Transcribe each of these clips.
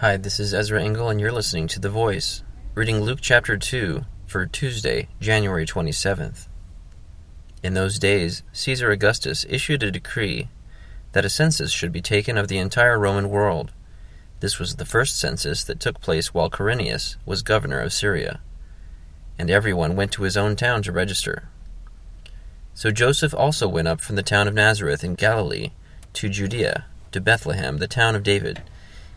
Hi, this is Ezra Engel, and you're listening to The Voice, reading Luke chapter 2 for Tuesday, January 27th. In those days, Caesar Augustus issued a decree that a census should be taken of the entire Roman world. This was the first census that took place while Quirinius was governor of Syria, and everyone went to his own town to register. So Joseph also went up from the town of Nazareth in Galilee to Judea, to Bethlehem, the town of David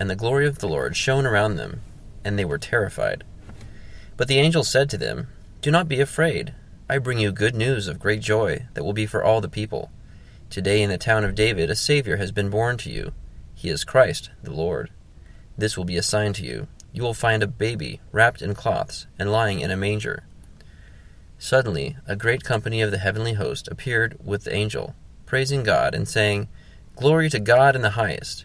and the glory of the Lord shone around them, and they were terrified. But the angel said to them, Do not be afraid. I bring you good news of great joy that will be for all the people. Today in the town of David a Savior has been born to you. He is Christ, the Lord. This will be a sign to you. You will find a baby wrapped in cloths and lying in a manger. Suddenly, a great company of the heavenly host appeared with the angel, praising God and saying, Glory to God in the highest,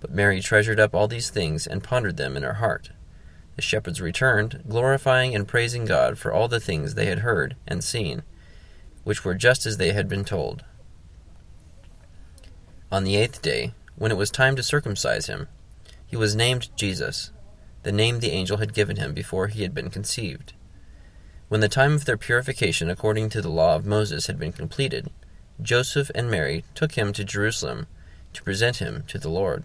But Mary treasured up all these things and pondered them in her heart. The shepherds returned, glorifying and praising God for all the things they had heard and seen, which were just as they had been told. On the eighth day, when it was time to circumcise him, he was named Jesus, the name the angel had given him before he had been conceived. When the time of their purification according to the law of Moses had been completed, Joseph and Mary took him to Jerusalem to present him to the Lord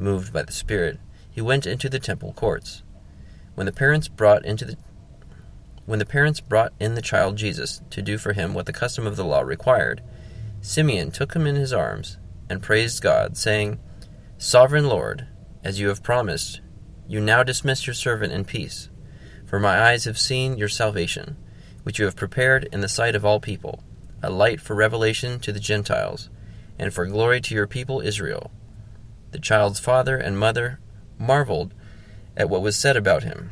Moved by the Spirit, he went into the temple courts. When the parents brought into the when the parents brought in the child Jesus to do for him what the custom of the law required, Simeon took him in his arms and praised God, saying, Sovereign Lord, as you have promised, you now dismiss your servant in peace. For my eyes have seen your salvation, which you have prepared in the sight of all people, a light for revelation to the Gentiles, and for glory to your people Israel. The child's father and mother marveled at what was said about him.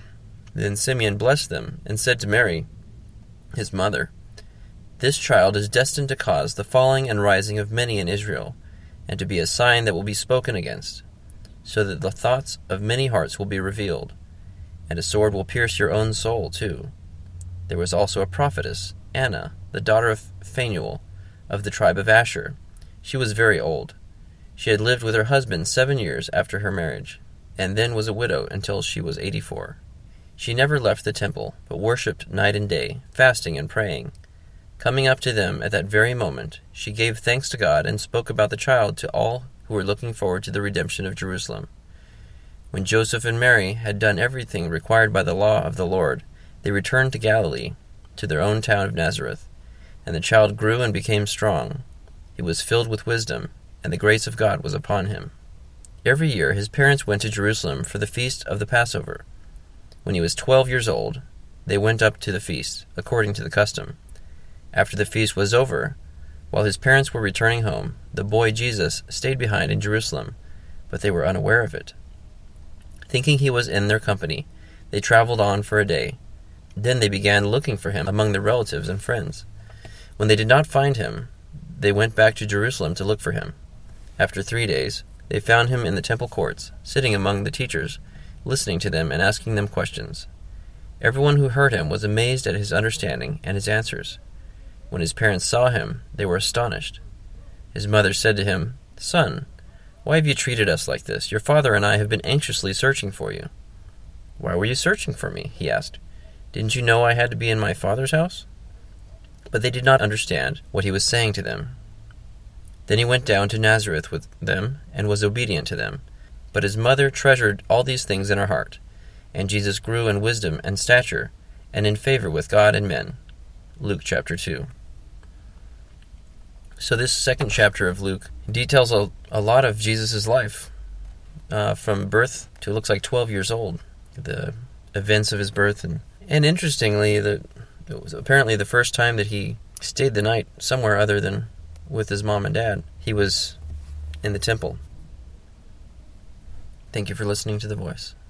Then Simeon blessed them, and said to Mary, his mother, This child is destined to cause the falling and rising of many in Israel, and to be a sign that will be spoken against, so that the thoughts of many hearts will be revealed, and a sword will pierce your own soul too. There was also a prophetess, Anna, the daughter of Phanuel, of the tribe of Asher. She was very old she had lived with her husband seven years after her marriage, and then was a widow until she was eighty four. She never left the temple, but worshipped night and day, fasting and praying. Coming up to them at that very moment, she gave thanks to God and spoke about the child to all who were looking forward to the redemption of Jerusalem. When Joseph and Mary had done everything required by the law of the Lord, they returned to Galilee, to their own town of Nazareth. And the child grew and became strong. He was filled with wisdom and the grace of God was upon him. Every year his parents went to Jerusalem for the feast of the Passover. When he was twelve years old, they went up to the feast, according to the custom. After the feast was over, while his parents were returning home, the boy Jesus stayed behind in Jerusalem, but they were unaware of it. Thinking he was in their company, they traveled on for a day. Then they began looking for him among their relatives and friends. When they did not find him, they went back to Jerusalem to look for him. After three days, they found him in the temple courts, sitting among the teachers, listening to them and asking them questions. Everyone who heard him was amazed at his understanding and his answers. When his parents saw him, they were astonished. His mother said to him, Son, why have you treated us like this? Your father and I have been anxiously searching for you. Why were you searching for me? he asked. Didn't you know I had to be in my father's house? But they did not understand what he was saying to them. Then he went down to Nazareth with them and was obedient to them. But his mother treasured all these things in her heart. And Jesus grew in wisdom and stature, and in favor with God and men. Luke chapter 2. So, this second chapter of Luke details a, a lot of Jesus' life, uh, from birth to looks like 12 years old, the events of his birth. And, and interestingly, the, it was apparently the first time that he stayed the night somewhere other than with his mom and dad. He was in the temple. Thank you for listening to The Voice.